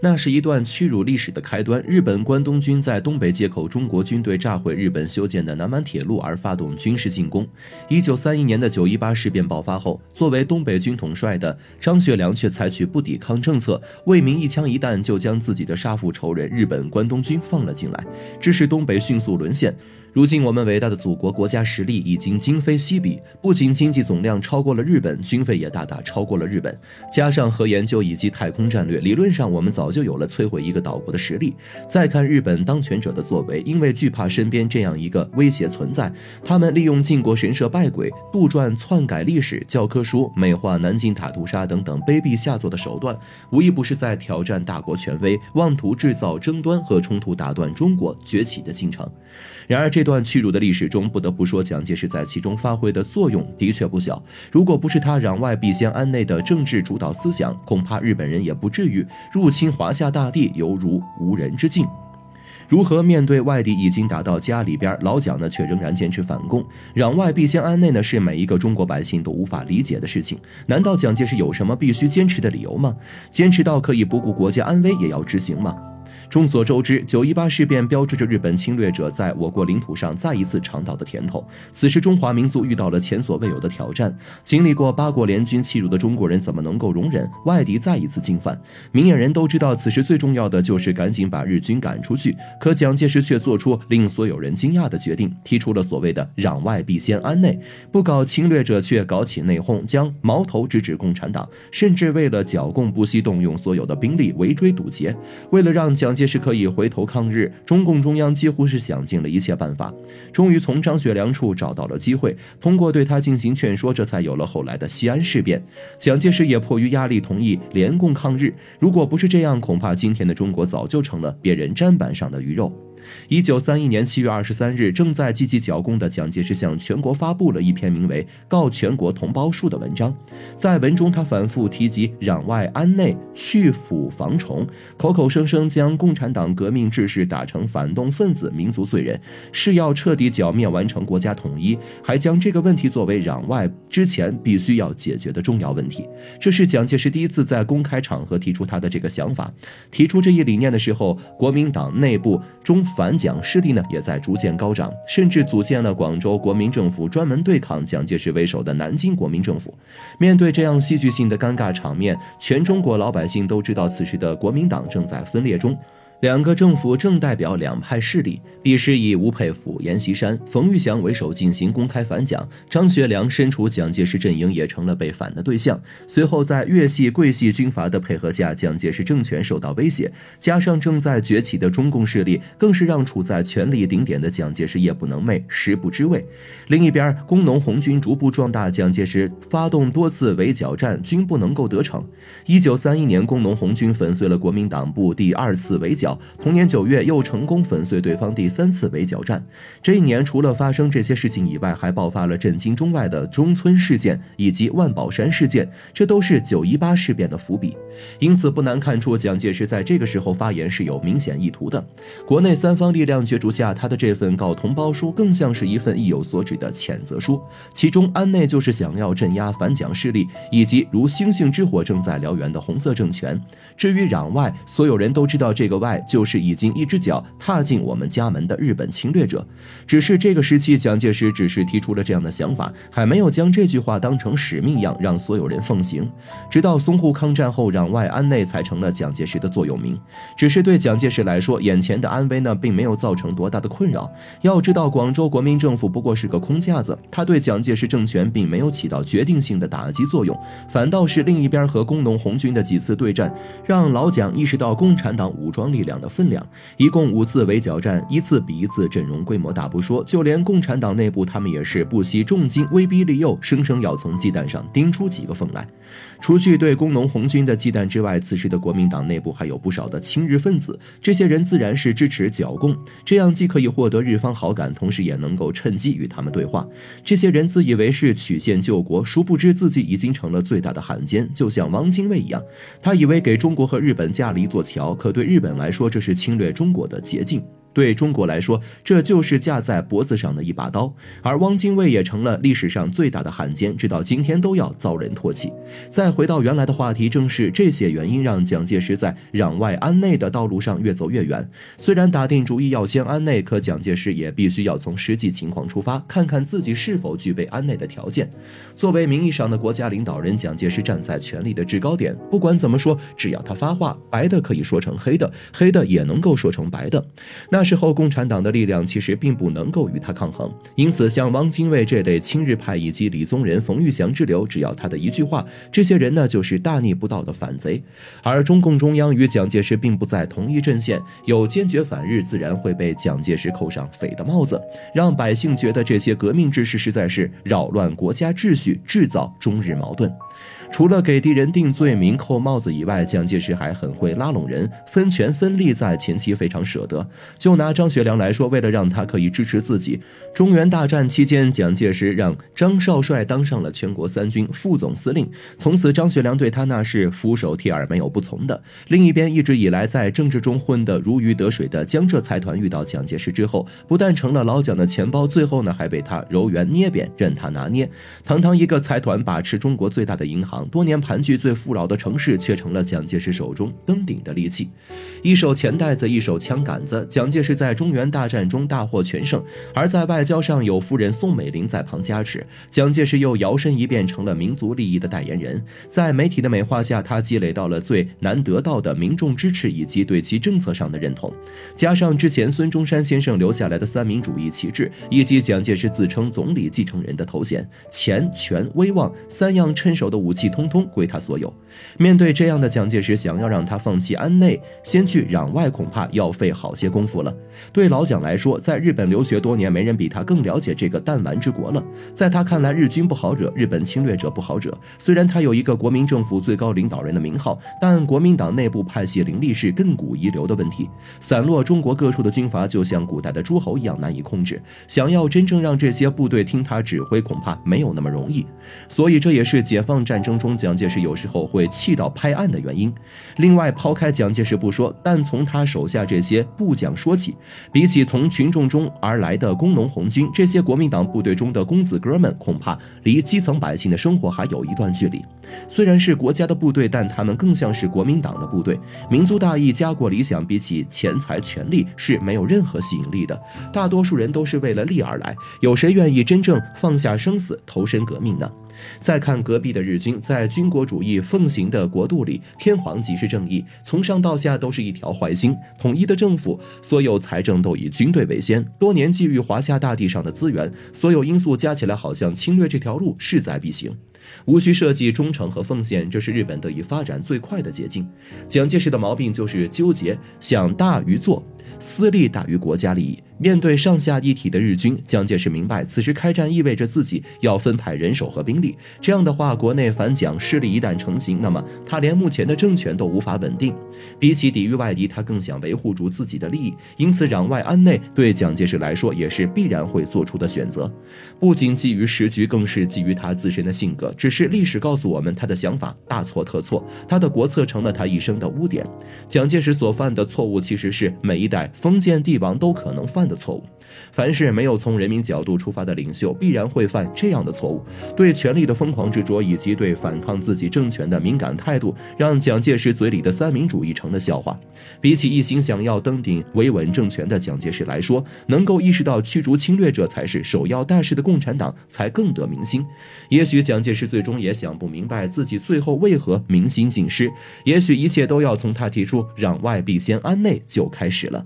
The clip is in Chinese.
那是一段屈辱历史的开端。日本关东军在东北借口中国军队炸毁日本修建的南满铁路而发动军事进攻。一九三一年的九一八事变爆发后，作为东北军统帅的张学良却采取不抵抗政策，为民一枪一弹就将自己的杀父仇人日本关东军放了进来，致使东北迅速沦陷。如今，我们伟大的祖国国家实力已经今非昔比，不仅经济总量超过了日本，军费也大大超过了日本。加上核研究以及太空战略，理论上我们早就有了摧毁一个岛国的实力。再看日本当权者的作为，因为惧怕身边这样一个威胁存在，他们利用靖国神社拜鬼、杜撰篡改历史教科书、美化南京塔屠杀等等卑鄙下作的手段，无一不是在挑战大国权威，妄图制造争端和冲突，打断中国崛起的进程。然而，这段屈辱的历史中，不得不说，蒋介石在其中发挥的作用的确不小。如果不是他攘外必先安内的政治主导思想，恐怕日本人也不至于入侵华夏大地，犹如无人之境。如何面对外敌已经打到家里边，老蒋呢却仍然坚持反攻，攘外必先安内呢？是每一个中国百姓都无法理解的事情。难道蒋介石有什么必须坚持的理由吗？坚持到可以不顾国家安危也要执行吗？众所周知，九一八事变标志着日本侵略者在我国领土上再一次尝到的甜头。此时，中华民族遇到了前所未有的挑战。经历过八国联军欺辱的中国人，怎么能够容忍外敌再一次进犯？明眼人都知道，此时最重要的就是赶紧把日军赶出去。可蒋介石却做出令所有人惊讶的决定，提出了所谓的“攘外必先安内”，不搞侵略者，却搞起内讧，将矛头直指共产党，甚至为了剿共，不惜动用所有的兵力围追堵截。为了让蒋介石可以回头抗日，中共中央几乎是想尽了一切办法，终于从张学良处找到了机会，通过对他进行劝说，这才有了后来的西安事变。蒋介石也迫于压力同意联共抗日。如果不是这样，恐怕今天的中国早就成了别人砧板上的鱼肉。一九三一年七月二十三日，正在积极剿共的蒋介石向全国发布了一篇名为《告全国同胞书》的文章。在文中，他反复提及“攘外安内，去腐防虫”，口口声声将共产党革命志士打成反动分子、民族罪人，是要彻底剿灭、完成国家统一，还将这个问题作为攘外之前必须要解决的重要问题。这是蒋介石第一次在公开场合提出他的这个想法。提出这一理念的时候，国民党内部中。反蒋势力呢，也在逐渐高涨，甚至组建了广州国民政府，专门对抗蒋介石为首的南京国民政府。面对这样戏剧性的尴尬场面，全中国老百姓都知道，此时的国民党正在分裂中。两个政府正代表两派势力，彼时以吴佩孚、阎锡山、冯玉祥为首进行公开反蒋，张学良身处蒋介石阵营，也成了被反的对象。随后，在粤系、桂系军阀的配合下，蒋介石政权受到威胁，加上正在崛起的中共势力，更是让处在权力顶点的蒋介石夜不能寐，食不知味。另一边，工农红军逐步壮大，蒋介石发动多次围剿战，均不能够得逞。一九三一年，工农红军粉碎了国民党部第二次围剿。同年九月，又成功粉碎对方第三次围剿战。这一年，除了发生这些事情以外，还爆发了震惊中外的中村事件以及万宝山事件，这都是九一八事变的伏笔。因此，不难看出，蒋介石在这个时候发言是有明显意图的。国内三方力量角逐下，他的这份告同胞书更像是一份意有所指的谴责书。其中，安内就是想要镇压反蒋势力，以及如星星之火正在燎原的红色政权。至于攘外，所有人都知道这个外。就是已经一只脚踏进我们家门的日本侵略者，只是这个时期，蒋介石只是提出了这样的想法，还没有将这句话当成使命一样让所有人奉行。直到淞沪抗战后，攘外安内才成了蒋介石的座右铭。只是对蒋介石来说，眼前的安危呢，并没有造成多大的困扰。要知道，广州国民政府不过是个空架子，他对蒋介石政权并没有起到决定性的打击作用，反倒是另一边和工农红军的几次对战，让老蒋意识到共产党武装力。量量的分量，一共五次围剿战，一次比一次阵容规模大不说，就连共产党内部，他们也是不惜重金威逼利诱，生生要从鸡蛋上钉出几个缝来。除去对工农红军的忌惮之外，此时的国民党内部还有不少的亲日分子，这些人自然是支持剿共，这样既可以获得日方好感，同时也能够趁机与他们对话。这些人自以为是曲线救国，殊不知自己已经成了最大的汉奸，就像汪精卫一样，他以为给中国和日本架了一座桥，可对日本来说。说这是侵略中国的捷径。对中国来说，这就是架在脖子上的一把刀。而汪精卫也成了历史上最大的汉奸，直到今天都要遭人唾弃。再回到原来的话题，正是这些原因让蒋介石在攘外安内的道路上越走越远。虽然打定主意要先安内，可蒋介石也必须要从实际情况出发，看看自己是否具备安内的条件。作为名义上的国家领导人，蒋介石站在权力的制高点，不管怎么说，只要他发话，白的可以说成黑的，黑的也能够说成白的。那时候共产党的力量其实并不能够与他抗衡，因此像汪精卫这类亲日派以及李宗仁、冯玉祥之流，只要他的一句话，这些人呢就是大逆不道的反贼。而中共中央与蒋介石并不在同一阵线，有坚决反日，自然会被蒋介石扣上匪的帽子，让百姓觉得这些革命志士实在是扰乱国家秩序，制造中日矛盾。除了给敌人定罪名、扣帽子以外，蒋介石还很会拉拢人，分权分利，在前期非常舍得。就拿张学良来说，为了让他可以支持自己，中原大战期间，蒋介石让张少帅当上了全国三军副总司令，从此张学良对他那是俯首帖耳，没有不从的。另一边，一直以来在政治中混得如鱼得水的江浙财团，遇到蒋介石之后，不但成了老蒋的钱包，最后呢还被他揉圆捏扁，任他拿捏。堂堂一个财团把持中国最大的银行。多年盘踞最富饶的城市，却成了蒋介石手中登顶的利器。一手钱袋子，一手枪杆子。蒋介石在中原大战中大获全胜，而在外交上有夫人宋美龄在旁加持，蒋介石又摇身一变成了民族利益的代言人。在媒体的美化下，他积累到了最难得到的民众支持以及对其政策上的认同。加上之前孙中山先生留下来的三民主义旗帜，以及蒋介石自称总理继承人的头衔，钱、权、威望三样趁手的武器。通通归他所有。面对这样的蒋介石，想要让他放弃安内，先去攘外，恐怕要费好些功夫了。对老蒋来说，在日本留学多年，没人比他更了解这个弹丸之国了。在他看来，日军不好惹，日本侵略者不好惹。虽然他有一个国民政府最高领导人的名号，但国民党内部派系林立是亘古遗留的问题。散落中国各处的军阀，就像古代的诸侯一样难以控制。想要真正让这些部队听他指挥，恐怕没有那么容易。所以，这也是解放战争中蒋介石有时候会。气到拍案的原因。另外，抛开蒋介石不说，但从他手下这些不讲说起，比起从群众中而来的工农红军，这些国民党部队中的公子哥们，恐怕离基层百姓的生活还有一段距离。虽然是国家的部队，但他们更像是国民党的部队。民族大义、家国理想，比起钱财权力是没有任何吸引力的。大多数人都是为了利而来，有谁愿意真正放下生死，投身革命呢？再看隔壁的日军，在军国主义奉行的国度里，天皇即是正义，从上到下都是一条坏心。统一的政府，所有财政都以军队为先，多年觊觎华夏大地上的资源，所有因素加起来，好像侵略这条路势在必行。无需设计忠诚和奉献，这是日本得以发展最快的捷径。蒋介石的毛病就是纠结，想大于做，私利大于国家利益。面对上下一体的日军，蒋介石明白，此时开战意味着自己要分派人手和兵力。这样的话，国内反蒋势力一旦成型，那么他连目前的政权都无法稳定。比起抵御外敌，他更想维护住自己的利益。因此，攘外安内对蒋介石来说也是必然会做出的选择。不仅基于时局，更是基于他自身的性格。只是历史告诉我们，他的想法大错特错，他的国策成了他一生的污点。蒋介石所犯的错误，其实是每一代封建帝王都可能犯的错误，凡是没有从人民角度出发的领袖，必然会犯这样的错误。对权力的疯狂执着，以及对反抗自己政权的敏感态度，让蒋介石嘴里的三民主义成了笑话。比起一心想要登顶维稳政权的蒋介石来说，能够意识到驱逐侵略者才是首要大事的共产党，才更得民心。也许蒋介石最终也想不明白自己最后为何民心尽失，也许一切都要从他提出攘外必先安内就开始了。